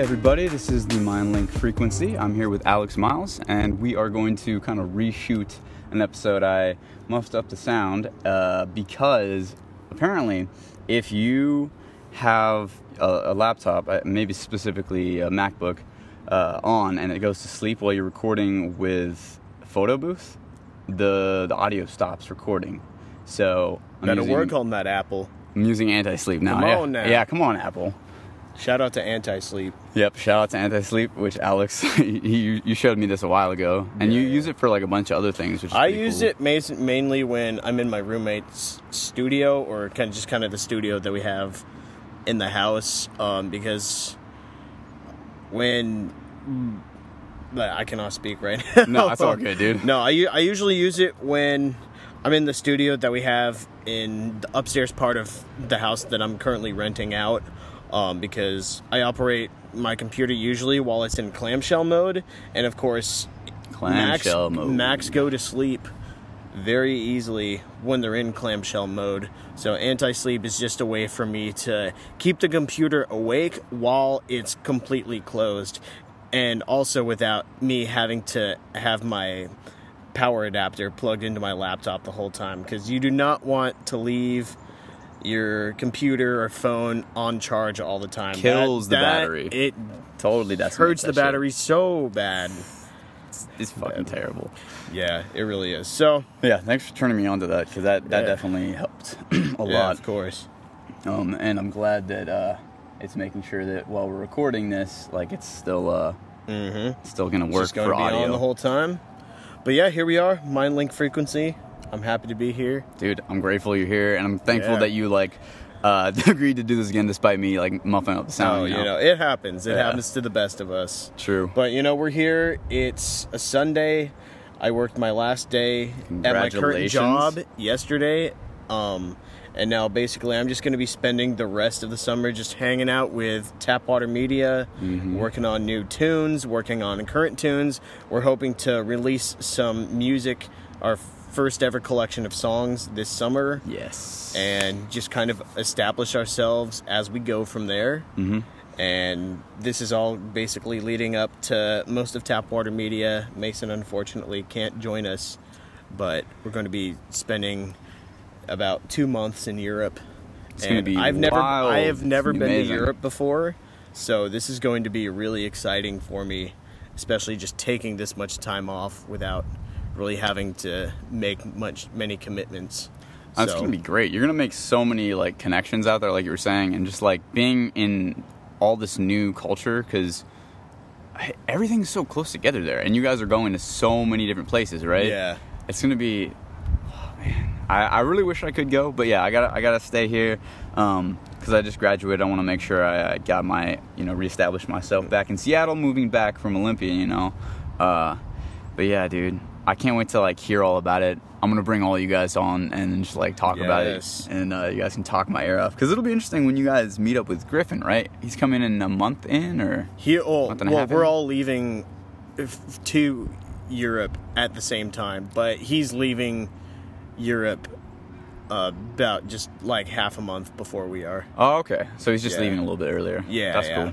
everybody. This is the MindLink Frequency. I'm here with Alex Miles, and we are going to kind of reshoot an episode. I muffed up the sound uh, because apparently, if you have a, a laptop, uh, maybe specifically a MacBook, uh, on and it goes to sleep while you're recording with Photo Booth, the the audio stops recording. So I'm Better using, work on that, Apple. I'm using anti-sleep now. Come yeah. on now. Yeah, come on, Apple. Shout out to Anti Sleep. Yep, shout out to Anti-Sleep, which Alex, you, you showed me this a while ago, and you use it for like a bunch of other things. Which is I use cool. it mainly when I'm in my roommate's studio or kind of just kind of the studio that we have in the house um, because when but I cannot speak right now. No, that's all good, dude. No, I I usually use it when I'm in the studio that we have in the upstairs part of the house that I'm currently renting out um, because I operate my computer usually while it's in clamshell mode, and of course, Clamshell Macs, mode. Macs go to sleep very easily when they're in clamshell mode. So anti-sleep is just a way for me to keep the computer awake while it's completely closed and also without me having to have my power adapter plugged into my laptop the whole time because you do not want to leave your computer or phone on charge all the time. Kills the that- battery. It totally that's hurts the battery so bad. It's fucking terrible. Yeah, it really is. So, Yeah, thanks for turning me on to that because that that Yeah. definitely helped a yeah, lot. of course. Um, and I'm glad that uh, it's making sure that while we're recording this, like it's still uh, Mm-hmm. still gonna work Just going for audio. on the whole time. But yeah, here we are, MindLink Frequency. I'm happy to be here. Dude, I'm grateful you're here, and I'm thankful Yeah. that you like uh, agreed to do this again despite me like muffing up the sound. oh, you you know? it happens. It Yeah. happens to the best of us. True. But you know, we're here. It's a Sunday. I worked my last day at my current job yesterday. Um, and now basically I'm just going to be spending the rest of the summer just hanging out with Tapwater Media, Mm-hmm. working on new tunes, working on current tunes. We're hoping to release some music, our first ever collection of songs this summer yes. and just kind of establish ourselves as we go from there. Mhm. And this is all basically leading up to most of Tapwater Media. Mason unfortunately can't join us, but we're going to be spending about two months in Europe. It's gonna And be I've never, wild. I have never been amazing. to Europe before, so this is going to be really exciting for me, especially just taking this much time off without really having to make much many commitments. That's So- gonna be great. You're gonna make so many like connections out there, like you were saying, and just like being in all this new culture because everything's so close together there, and you guys are going to so many different places, right? Yeah. It's gonna be. oh, man. I, I really wish I could go, but yeah, I gotta I gotta stay here because I just graduated. I want to make sure I, I got my you know reestablish myself back in Seattle, moving back from Olympia, you know. Uh, but yeah, dude, I can't wait to like hear all about it. I'm gonna bring all you guys on and just like talk about it, and uh, you guys can talk my ear off because it'll be interesting when you guys meet up with Griffin, right? He's coming in a month in, or He, oh, Month and a well, we're in? all leaving to Europe at the same time, but he's leaving Europe uh, about just like half a month before we are. oh, okay, so he's just Yeah. leaving a little bit earlier. Yeah, that's yeah.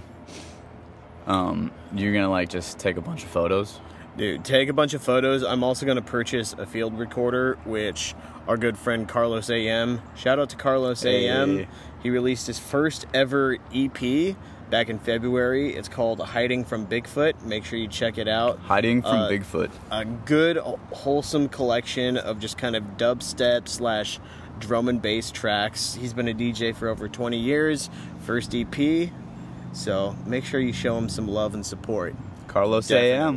cool. Um, you're gonna like just take a bunch of photos. Dude, take a bunch of photos. I'm also going to purchase a field recorder, which our good friend Carlos AM, shout out to Carlos AM. He released his first ever EP back in February. It's called Hiding from Bigfoot. Make sure you check it out. Hiding from Uh, Bigfoot. a good wholesome collection of just kind of dubstep slash drum and bass tracks he's been a dj for over 20 years first ep so make sure you show him some love and support Carlos AM.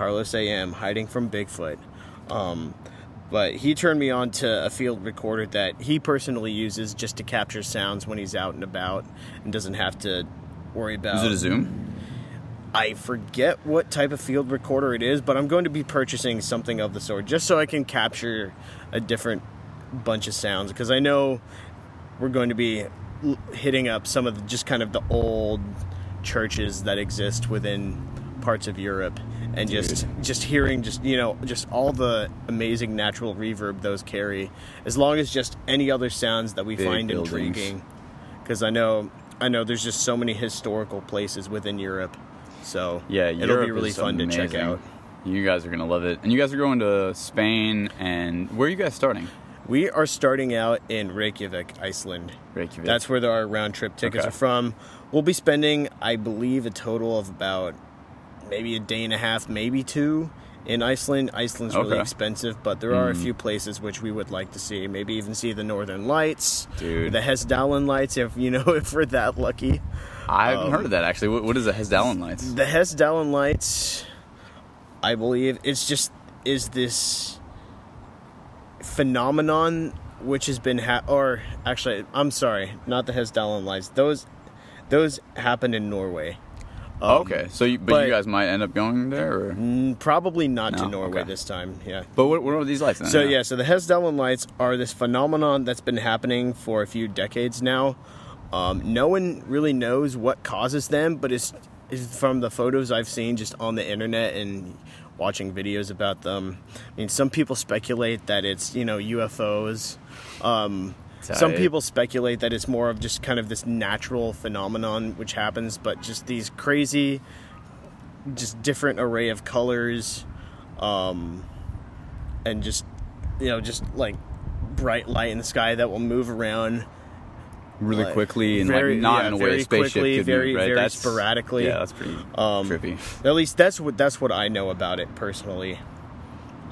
Carlos am hiding from bigfoot um, but he turned me on to a field recorder that he personally uses just to capture sounds when he's out and about and doesn't have to worry about Is it a Zoom? I forget what type of field recorder it is, but I'm going to be purchasing something of the sort just so I can capture a different bunch of sounds because I know we're going to be hitting up some of the, just kind of the old churches that exist within parts of Europe and just just hearing just you know just all the amazing natural reverb those carry as long as just any other sounds that we Big find buildings. intriguing because I know I know there's just so many historical places within Europe, so Yeah, it'll Europe be really fun to check out. You guys are gonna love it, and you guys are going to Spain. And where are you guys starting? We are starting out in Reykjavik, Iceland. Reykjavik. That's where our round trip tickets Okay. are from. We'll be spending, I believe, a total of about maybe a day and a half, maybe two in Iceland. Iceland's really Okay. expensive, but there are a Mm. few places which we would like to see. Maybe even see the Northern Lights, Dude. the Hessdalen Lights, if you know if we're that lucky. I haven't um, heard of that actually. What, what is the Hessdalen Lights? The Hessdalen Lights, I believe, it's just is this phenomenon which has been ha- or actually, I'm sorry, not the Hessdalen Lights. Those those happened in Norway. Um, okay, so you, but, but- you guys might end up going there, or Mm, Probably not to Norway okay. this time. Yeah. but what, what are these lights? Then? So yeah, so the Hessdalen lights are this phenomenon that's been happening for a few decades now. Um, no one really knows what causes them, but it's, it's from the photos I've seen just on the internet and watching videos about them. I mean, some people speculate that it's you know UFOs. Um, some people speculate that it's more of just kind of this natural phenomenon which happens, but just these crazy, just different array of colors. Um, and just you know just like bright light in the sky that will move around really like, quickly and very- like not yeah, in a way a spaceship quickly, could very- move, right? very that's sporadically. Yeah, that's pretty Um, trippy. at least that's what that's what i know about it personally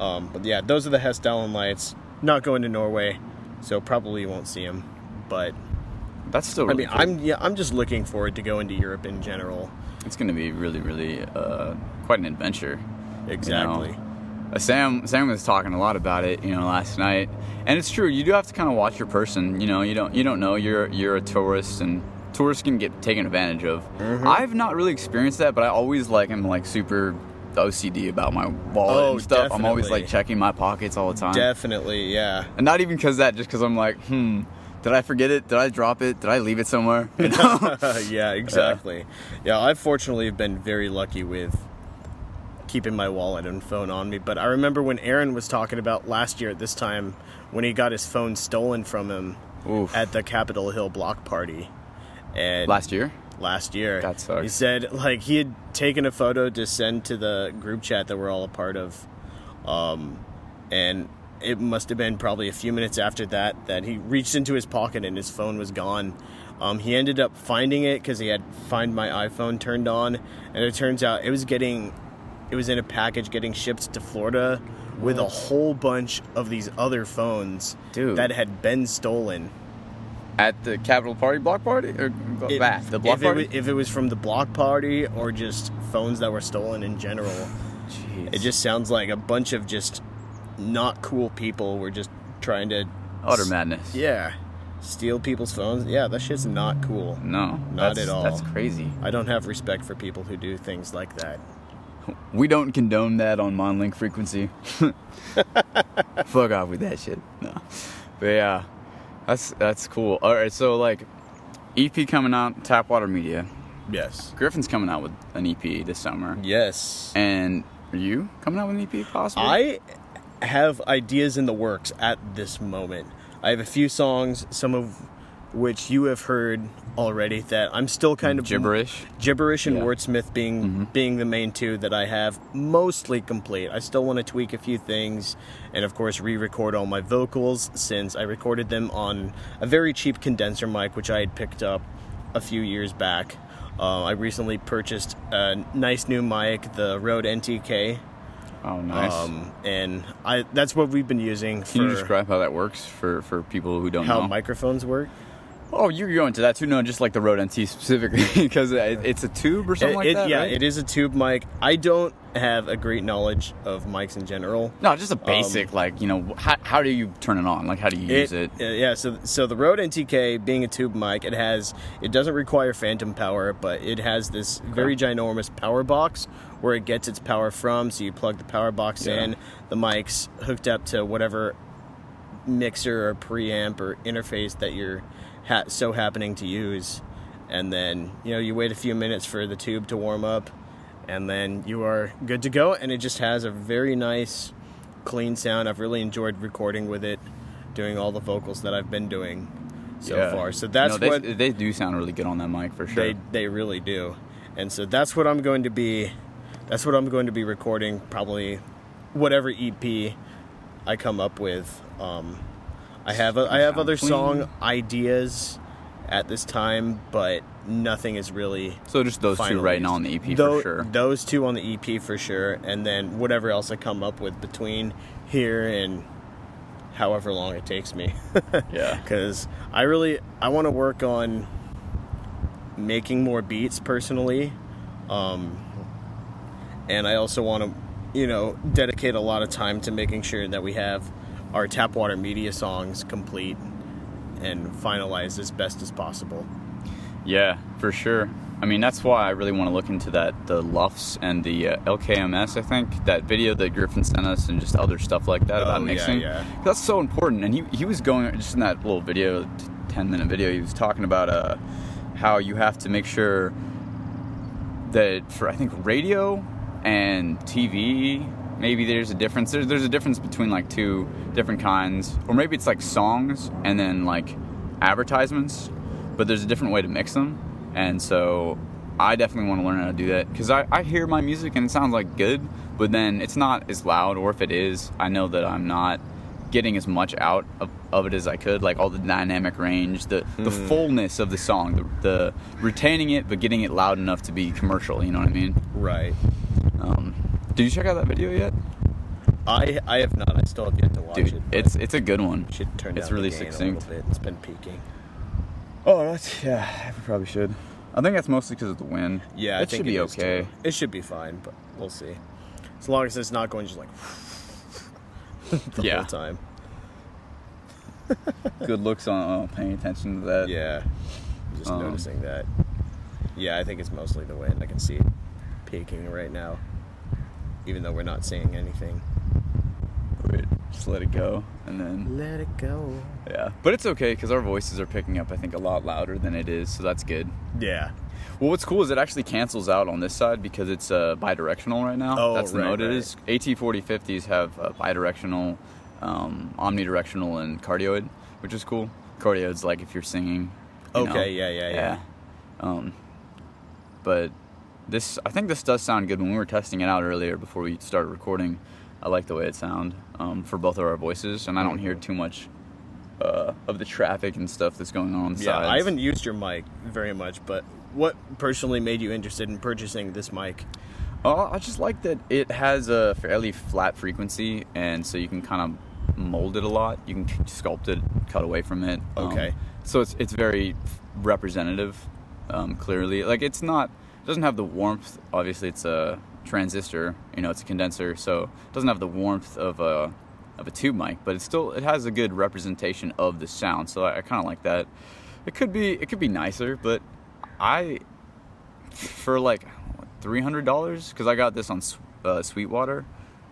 um, but yeah those are the hessdalen lights not going to norway so probably won't see him. but That's still. i mean cool. i'm yeah i'm just looking forward to going to europe in general It's going to be really, really uh, quite an adventure. exactly You know? Uh, Sam Sam was talking a lot about it, you know, last night, and it's true. You do have to kind of watch your person. You know, you don't you don't know you're you're a tourist, and tourists can get taken advantage of. Mm-hmm. I've not really experienced that, but I always like I'm like super OCD about my wallet Oh, and stuff. I'm always like checking my pockets all the time, definitely yeah and not even because that, just because I'm like, hmm, did I forget it? Did I drop it? Did I leave it somewhere? You know? yeah, exactly. Yeah, I fortunately have been very lucky with keeping my wallet and phone on me. But I remember when Aaron was talking about last year at this time when he got his phone stolen from him Oof. at the Capitol Hill block party. And last year. Last year. That sucks. He said like he had taken a photo to send to the group chat that we're all a part of, um, and it must have been probably a few minutes after that that he reached into his pocket and his phone was gone. Um, he ended up finding it because he had Find My iPhone turned on, and it turns out it was getting, it was in a package getting shipped to Florida with a whole bunch of these other phones Dude. that had been stolen. At the Capitol Party block party or It- the block if party. It was, if it was from the block party or just phones that were stolen in general, Jeez. it just sounds like a bunch of just not cool people were just trying to utter madness. yeah steal people's phones. Yeah, that shit's not cool. No, Not at all. That's crazy. I don't have respect for people who do things like that. We don't condone that on MindLink frequency. Fuck off with that shit. No, but yeah, that's that's cool. All right, so like, EP coming out, Tapwater Media. Yes. Griffin's coming out with an EP this summer, Yes. and are you coming out with an EP possibly? I have ideas in the works at this moment. I have a few songs, some of which you have heard already that I'm still kind of gibberish. gibberish and Yeah. wordsmith being Mm-hmm. being the main two that I have mostly complete. I still want to tweak a few things and of course re-record all my vocals since I recorded them on a very cheap condenser mic which I had picked up a few years back. Uh, I recently purchased a nice new mic, the Rode NTK, Oh, nice. um, and I that's what we've been using for Can you describe how that works for for people who don't how know? How microphones work. Oh, you're going to that too? No, just like the Rode NT specifically because it, it's a tube or something It- like it- that. yeah, right? it is a tube mic. I don't have a great knowledge of mics in general. No, just a basic like you know how, how do you turn it on? Like how do you use it? uh, yeah, so so the Rode NTK being a tube mic, it has it doesn't require phantom power, but it has this very ginormous power box where it gets its power from. So you plug the power box Yeah. in, the mic's hooked up to whatever mixer or preamp or interface that you're ha- so happening to use, and then you know you wait a few minutes for the tube to warm up, and then you are good to go. And it just has a very nice, clean sound. I've really enjoyed recording with it, doing all the vocals that I've been doing. so Yeah. far. So that's No, they, what they do sound really good on that mic for sure. they they really do, and so that's what I'm going to be. That's what I'm going to be recording. Probably whatever EP I come up with. Um, I have a, I have other clean. song ideas at this time, but nothing is really so just those two right now on the EP Tho- for sure. Those two on the EP for sure, and then whatever else I come up with between here and however long it takes me. Yeah. Because I really I want to work on making more beats personally, um, and I also want to you know dedicate a lot of time to making sure that we have our Tapwater Media songs complete and finalized as best as possible. Yeah, for sure. I mean, that's why I really want to look into that the LUFS and the uh, LKFS. I think that video that Griffin sent us and just other stuff like that about Oh, yeah, mixing. yeah. That's so important. And he he was going just in that little video, ten minute video. He was talking about uh how you have to make sure that for I think radio and TV. Maybe there's a difference. There's, there's a difference between like two different kinds, or maybe it's like songs and then like advertisements, but there's a different way to mix them. And so I definitely want to learn how to do that because I, I hear my music and it sounds like good, but then it's not as loud, or if it is, I know that I'm not getting as much out of, of it as I could, like all the dynamic range, the the hmm. fullness of the song, the, the retaining it but getting it loud enough to be commercial. You know what I mean? Right. Did you check out that video yet, I I have not. I still have yet to watch dude? it. It's it's a good one. should turn it's really succinct. It's been peaking. Oh, that's yeah. I probably should. I think that's mostly because of the wind. Yeah, it I think should be it okay. too. It should be fine, but we'll see. As long as it's not going just like the Yeah. whole time. Good looks on uh, paying attention to that. Yeah, just Um, noticing that. Yeah, I think it's mostly the wind. I can see it peaking right now, even though we're not seeing anything. Wait, just let it go, and then Let it go. yeah. But it's okay because our voices are picking up. I think a lot louder than it is, so that's good. Yeah. Well, what's cool is it actually cancels out on this side because it's uh, bidirectional right now. Oh, That's the right, mode it right. is. AT4050s have uh, bidirectional, um, omnidirectional, and cardioid, which is cool. Cardioid's like if you're singing. you know. Okay, yeah, yeah, yeah. Um, but this, I think this does sound good. When we were testing it out earlier before we started recording, I like the way it sound um, for both of our voices, and I don't hear too much uh, of the traffic and stuff that's going on on the Yeah, sides. I haven't used your mic very much, but what personally made you interested in purchasing this mic? Oh, I just like that it has a fairly flat frequency, and so you can kind of mold it a lot. You can sculpt it, cut away from it. Um, Okay. so it's it's very representative, um, clearly. Like it's not doesn't have the warmth. Obviously, it's a transistor. You know, it's a condenser, so it doesn't have the warmth of a of a tube mic, but it still it has a good representation of the sound. So I, I kind of like that. It could be it could be nicer, but I for like three hundred dollars because I got this on uh, Sweetwater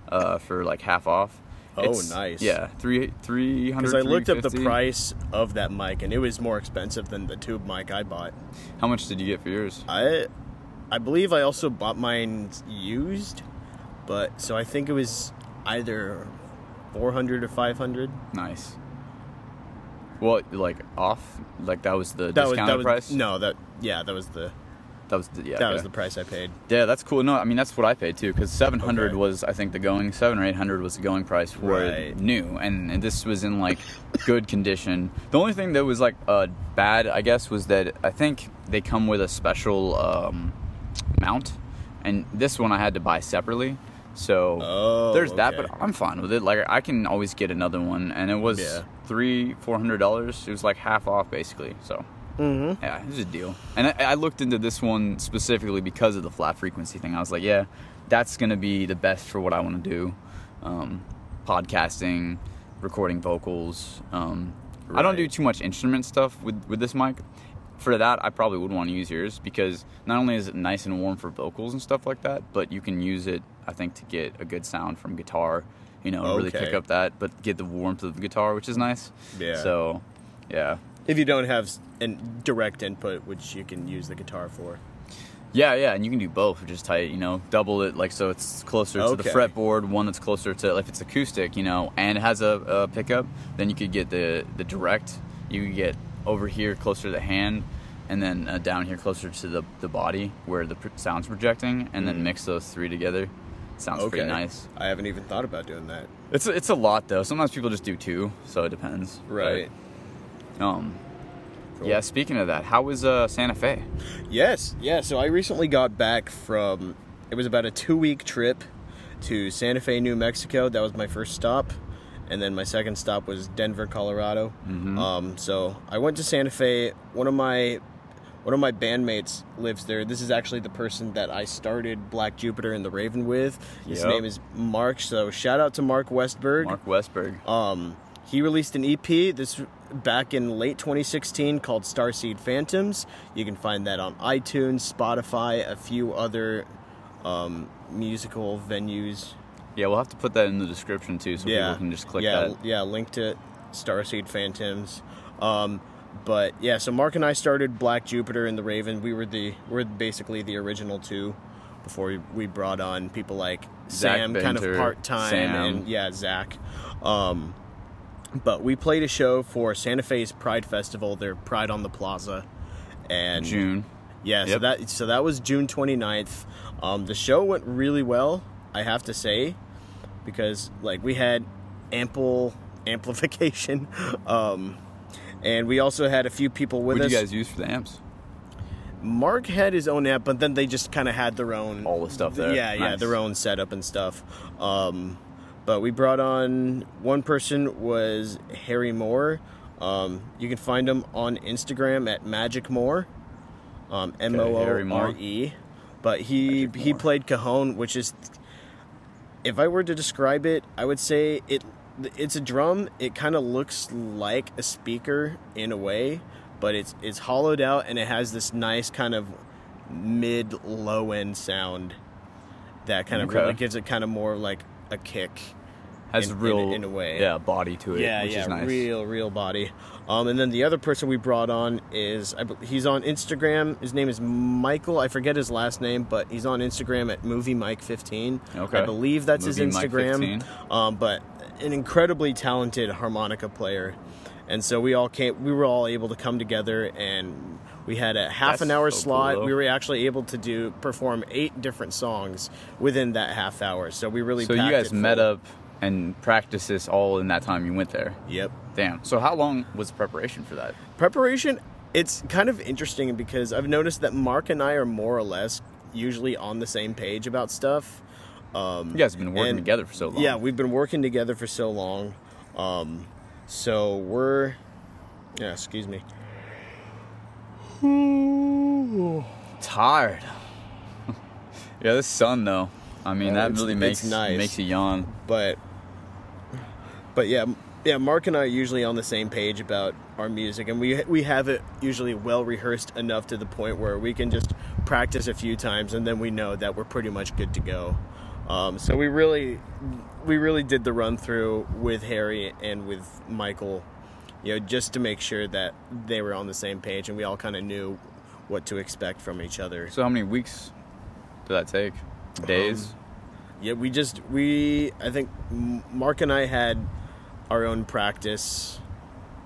uh, for like half off. Oh, It's- nice. Yeah, three three hundred. Because I looked up the price of that mic, and it was more expensive than the tube mic I bought. How much did you get for yours? I, I believe I also bought mine used, but so I think it was either four hundred or five hundred. Nice. Well, like off, like that was the That was discounted that was price. no that yeah that was the that was the, yeah. that okay. was the price I paid. Yeah, that's cool. No, I mean that's what I paid too because seven hundred Okay. was I think the going seven or eight hundred was the going price for Right. new, and, and this was in like good condition. The only thing that was like uh, bad, I guess, was that I think they come with a special um, mount, and this one I had to buy separately. So Oh, there's that, but I'm fine with it. Like I can always get another one, and it was Yeah. three four hundred dollars. It was like half off basically. So. Mm-hmm. Yeah, it was a deal. And I, I looked into this one specifically because of the flat frequency thing. I was like, yeah, that's going to be the best for what I want to do. Um, podcasting, recording vocals. Um, I don't do too much instrument stuff with, with this mic. For that, I probably would want to use yours because not only is it nice and warm for vocals and stuff like that, but you can use it, I think, to get a good sound from guitar. You know, really pick up that, but get the warmth of the guitar, which is nice. Yeah. So, yeah. If you don't have an direct input, which you can use the guitar for. Yeah, yeah, and you can do both, which is tight. You know, double it like so it's closer to the fretboard. One that's closer to if it's acoustic, you know, and it has a, a pickup. Then you could get the the direct. You could get over here closer to the hand, and then uh, down here closer to the the body where the pr- sound's projecting, and then mix those three together. Sounds Okay. pretty nice. I haven't even thought about doing that. It's a, it's a lot though. Sometimes people just do two, so it depends. Right. But, um. Cool. Yeah. Speaking of that, how was uh, Santa Fe? Yes, yeah. So I recently got back from. It was about a two-week trip to Santa Fe, New Mexico. That was my first stop, and then my second stop was Denver, Colorado. Um, so I went to Santa Fe. One of my one of my bandmates lives there. This is actually the person that I started Black Jupiter and the Raven with. His Yep. name is Mark. So shout out to Mark Westberg. Mark Westberg. Um, he released an EP this back in late 2016 called Starseed Phantoms. You can find that on iTunes, Spotify, a few other um, musical venues. Yeah, we'll have to put that in the description too, so yeah, people can just click yeah, that. yeah. Link to Starseed Phantoms. Um, but yeah, so Mark and I started Black Jupiter and the Raven. We were the we're basically the original two before we, we brought on people like Zach Sam, kind of part time, and yeah, Zach. Um, but we played a show for Santa Fe's Pride Festival, their Pride on the Plaza, and June. yeah, so that so that was June 29th. Um, the show went really well, I have to say, because like we had ample amplification, um, and we also had a few people with us. What did you guys use for the amps? Mark had his own amp, but then they just kind of had their own All the stuff there. Yeah, yeah, their own setup and stuff. Um, but we brought on one person was Harry Moore. Um, you can find him on Instagram at Magic Moore, um, M O Moore. R E. But he he played cajon, which is, if I were to describe it, I would say it. It's a drum. It kind of looks like a speaker in a way, but it's it's hollowed out and it has this nice kind of mid low end sound that kind of Okay. really gives it kind of more like a kick. Has in- in real a- in a way. yeah, body to it, Yeah, which yeah, is nice. real, real body. Um, and then the other person we brought on is I, he's on Instagram. His name is Michael. I forget his last name, but he's on Instagram at Movie Mike 15. Okay. I believe that's his Movie Mike Instagram. Um, but an incredibly talented harmonica player, and so we all came. We were all able to come together and. We had a half That's an hour so slot. though. we were actually able to do perform eight different songs within that half hour. So we really So you guys met up and practiced this all in that time you went there. Yep. Damn. So how long was preparation for that? Preparation, it's kind of interesting because I've noticed that Mark and I are more or less usually on the same page about stuff. Um, You guys have been working and- together for so long. Yeah, we've been working together for so long. Um, so we're, yeah, excuse me. tired. yeah, this sun though. I mean, Yeah, that it's- really makes nice. makes you yawn. but but yeah yeah mark and i are usually on the same page about our music and we we have it usually well rehearsed enough to the point where we can just practice a few times and then we know that we're pretty much good to go um, so we really we really did the run through with harry and with michael you know just to make sure that they were on the same page and we all kind of knew what to expect from each other So how many weeks did that take? Days. Um, yeah, we just we I think Mark and I had our own practice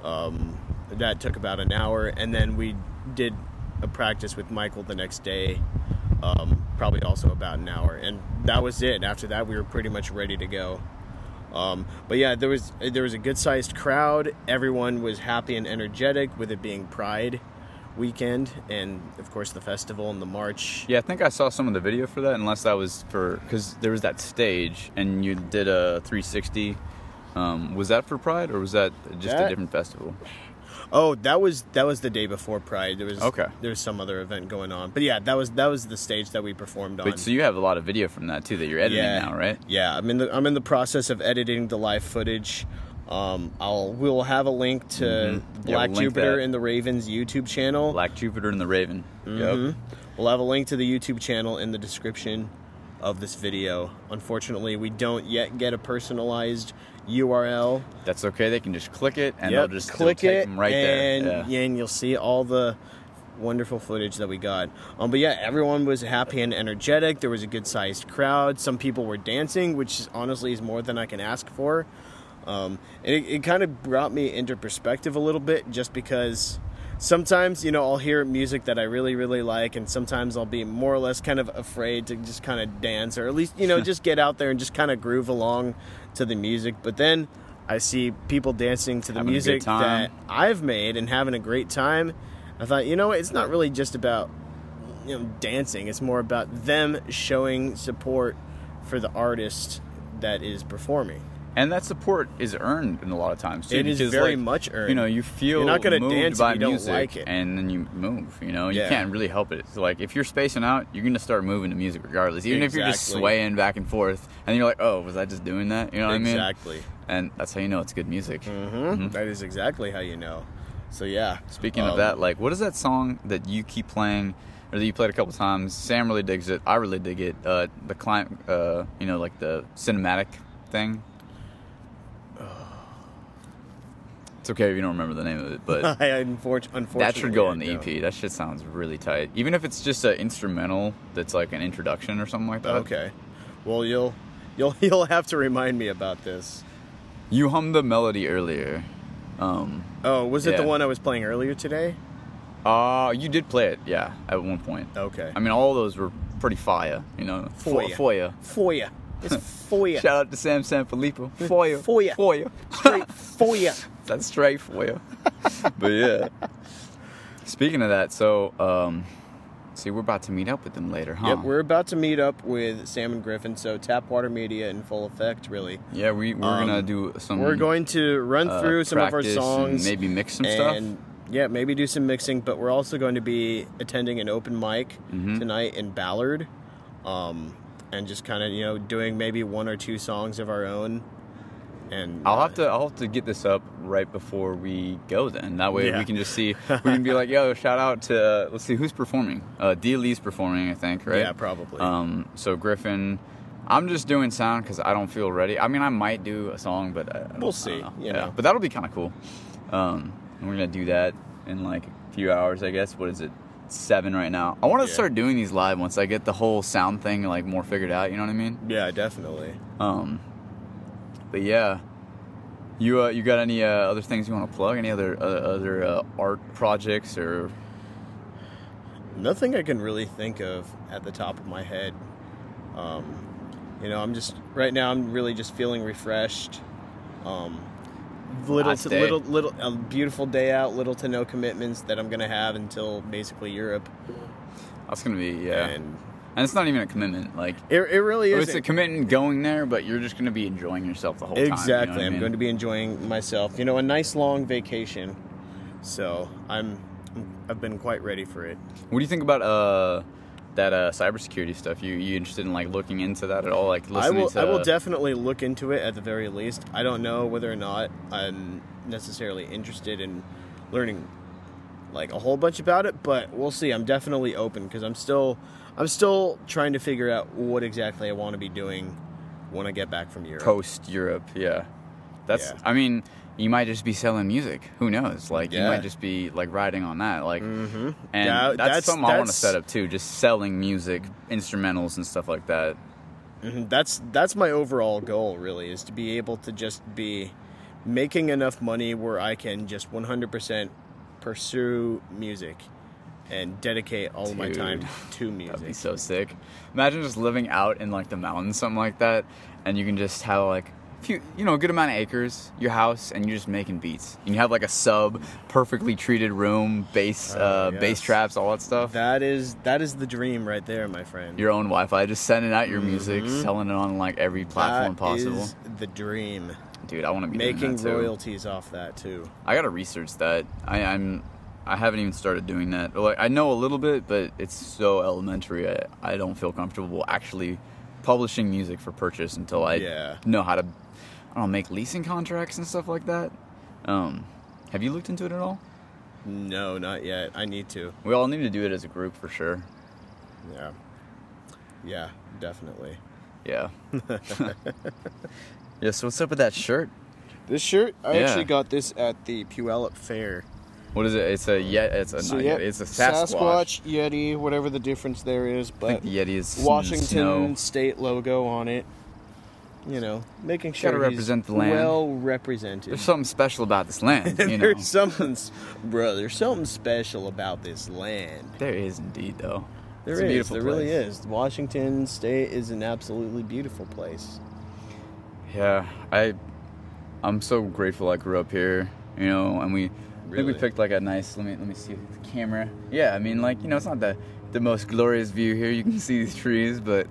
um, that took about an hour, and then we did a practice with Michael the next day, um, probably also about an hour, and that was it. After that, we were pretty much ready to go. Um, but yeah, there was there was a good sized crowd. Everyone was happy and energetic with it being Pride weekend, and of course the festival and the march. Yeah, I think I saw some of the video for that. Unless that was for because there was that stage and you did a 360. Um, was that for Pride or was that just a different festival? Oh, that was that was the day before Pride. There was Okay. There was some other event going on, but yeah, that was that was the stage that we performed on. But so you have a lot of video from that too that you're editing yeah, now, right? Yeah, I'm in the I'm in the process of editing the live footage. Um, I'll we'll have a link to Mhm. the Yeah, Black we'll Jupiter and the Ravens YouTube channel. Black Jupiter and the Raven. Mhm. Yep. We'll have a link to the YouTube channel in the description of this video. Unfortunately, we don't yet get a personalized URL. That's okay. They can just click it and Yep, they'll just click them right and, there. Yeah. and you'll see all the wonderful footage that we got. Um, but yeah, everyone was happy and energetic. There was a good sized crowd. Some people were dancing, which honestly is more than I can ask for. Um, and it, it kind of brought me into perspective a little bit, just because sometimes you know I'll hear music that I really really like, and sometimes I'll be more or less kind of afraid to just kind of dance, or at least you know just get out there and just kind of groove along to the music. But then I see people dancing to the Having music that I've made and having a great time. I thought, you know, what, it's not really just about you know dancing. It's more about them showing support for the artist that is performing. And that support is earned in a lot of times too. It is very like, much earned. You know, you feel You're not gonna moved dance by you don't music, like it. and then you move. You know, you Yeah. can't really help it. It's like if you're spacing out, you're gonna start moving to music regardless, even if you're just swaying back and forth, and you're like, oh, was I just doing that? You know what I mean? exactly. And that's how you know it's good music. hmm That is exactly how you know. So yeah. Speaking Um, of that, like, what is that song that you keep playing, or that you played a couple times? Sam really digs it. I really dig it. Uh, the client, uh, you know, like the cinematic thing. It's okay if you don't remember the name of it, but I unfortunately that should go on the. EP. That shit sounds really tight. Even if it's just an instrumental that's like an introduction or something like that. Okay. Well, you'll you'll you'll have to remind me about this. You hummed the melody earlier. Um, Oh, was it the one I was playing earlier today? uh, you did play it, yeah, at one point. Okay. I mean, all of those were pretty fire, you know. Fire. for you. It's for you. Shout out to Sam Sanfilippo. For you. For ya. You. Straight for you. That's straight for you. but yeah. Speaking of that, so um, see, we're about to meet up with them later, huh? Yep, we're about to meet up with Sam and Griffin. So Tapwater Media in full effect, really. yeah, we we're Um, gonna do some. We're going to run uh, through some of our songs, maybe mix some stuff. and yeah, maybe do some mixing. But we're also going to be attending an open mic Mhm. tonight in Ballard, um, and just kind of you know doing maybe one or two songs of our own. And I'll uh, have to I'll have to get this up right before we go. Then that way Yeah. we can just see. We can be like, yo, shout out to uh, let's see who's performing. Uh, D. Lee's performing, I think, right? Yeah, probably. Um, so Griffin, I'm just doing sound because I don't feel ready. I mean, I might do a song, but I We'll see, you yeah, know. but that'll be kind of cool. Um, and we're gonna do that in like a few hours, I guess. What is it? Seven right now. I want to Yeah. start doing these live once I get the whole sound thing like more figured out. You know what I mean? yeah, definitely. Um, but yeah, you uh, you got any uh, other things you want to plug? Any other uh, other uh, art projects or Nothing I can really think of at the top of my head. Um, you know, I'm just right now. I'm really just feeling refreshed. Um, little to little little a beautiful day out. Little to no commitments that I'm gonna have until basically Europe. that's gonna be yeah? And, And it's not even a commitment. Like it, it really is. it's a commitment going there, but you're just gonna be enjoying yourself the whole time. you know Exactly. what I I'm mean? going to be enjoying myself. You know, a nice long vacation. So I'm, I've been quite ready for it. What do you think about uh that uh cybersecurity stuff? You you interested in like looking into that at all? Like I listening will. to I will definitely look into it at the very least. I don't know whether or not I'm necessarily interested in learning like a whole bunch about it, but we'll see. I'm definitely open because I'm still, I'm still trying to figure out what exactly I want to be doing when I get back from Europe. post Europe. Yeah, that's. Yeah. I mean, you might just be selling music. Who knows? Like you might just be like riding on that. Like, Mm-hmm. and Yeah, that's, that's- something I want to set up too. Just selling music, instrumentals, and stuff like that. Mhm. That's that's my overall goal. Really, is to be able to just be making enough money where I can just 100% pursue music and dedicate all of my time to music. That'd be so sick. Imagine just living out in like the mountains, something like that, and you can just have like few, you know, a good amount of acres, your house, and you're just making beats. And you have like a sub, perfectly treated room, bass, Oh, uh, bass traps, all that stuff. That is that is the dream right there, my friend. your own Wi-Fi, just sending out your music, Mhm. selling it on like every platform That possible. is the dream. Dude, I want to be Making royalties off that too. I gotta research that. I, I'm, I haven't even started doing that. Like I know a little bit, but it's so elementary. I, I don't feel comfortable actually publishing music for purchase until I Yeah. know how to, I don't know, make leasing contracts and stuff like that. Um, have you looked into it at all? No, not yet. I need to. We all need to do it as a group for sure. Yeah. Yeah, definitely. Yeah. yeah. So what's up with that shirt? This shirt, I Yeah. actually got this at the Puyallup Fair. What is it? It's a yet. It's a So, not yeah, yet. It's a Sasquatch. Yeti, whatever the difference there is, I but think the Yeti is Washington snow. State logo on it. You know, making sure Gotta he's represent the land. well represented. There's something special about this land, you know. there's something, bro. There's something special about this land. there is indeed, though. There It's is. a beautiful there really is. Washington State is an absolutely beautiful place. Yeah, I, I'm so grateful I grew up here. You know, and we, I think we picked like a nice. Let me let me see the camera. Yeah, I mean, like you know, it's not the the most glorious view here. You can see these trees, but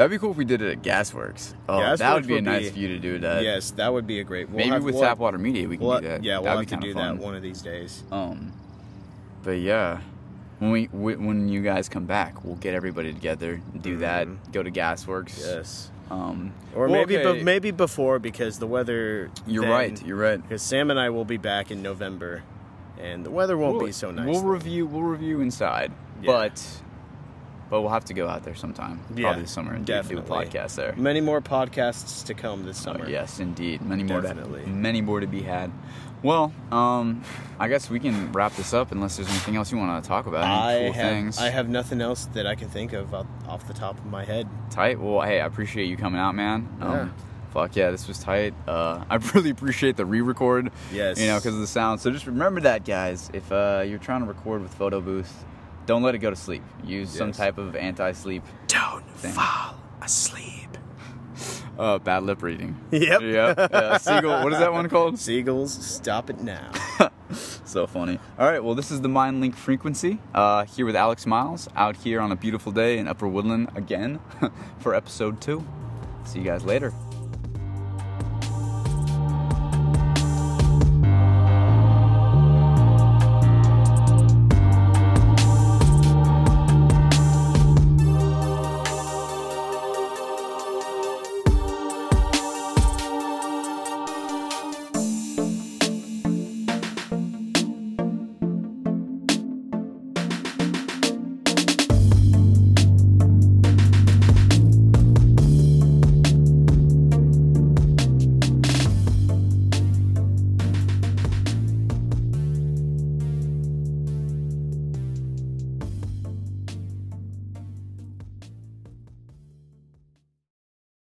that'd be cool if we did it at Gasworks. Oh, that would be a nice be- view to do that. yes, that would be a great. We'll Maybe have, with we'll Tapwater Media we can we'll- do that. Yeah, we'll That'd have be to do fun. that one of these days. Um, but yeah, when we wh- when you guys come back, we'll get everybody together, do that, Mhm. go to Gasworks. Yes. Um, Or well, maybe, okay, be- maybe before because the weather. You're then- right. You're right. Because Sam and I will be back in November, and the weather won't we'll, be so nice. We'll then. review. We'll review inside, Yeah. but but we'll have to go out there sometime. Yeah, probably this summer and do, do a definitely. podcast there. Many more podcasts to come this Oh, summer. yes, indeed. Many more. Definitely. To, many more to be had. Well, um, I guess we can wrap this up unless there's anything else you want to talk about. Any I cool have things. I have nothing else that I can think of off, off the top of my head. tight. Well, hey, I appreciate you coming out, man. Um, Yeah. Fuck yeah, this was tight. Uh, I really appreciate the re-record. Yes. You know, because of the sound. So just remember that, guys. If uh, you're trying to record with Photo Booth, don't let it go to sleep. Use some type of anti-sleep. Don't Thing. fall asleep. Uh, bad lip reading. Yep. Yeah. Uh, Seagull. What is that one called? Seagulls, stop it now. So funny. All right. Well, this is the Mind Link Frequency. Uh, here with Alex Miles, out here on a beautiful day in Upper Woodland again for episode two. See you guys later.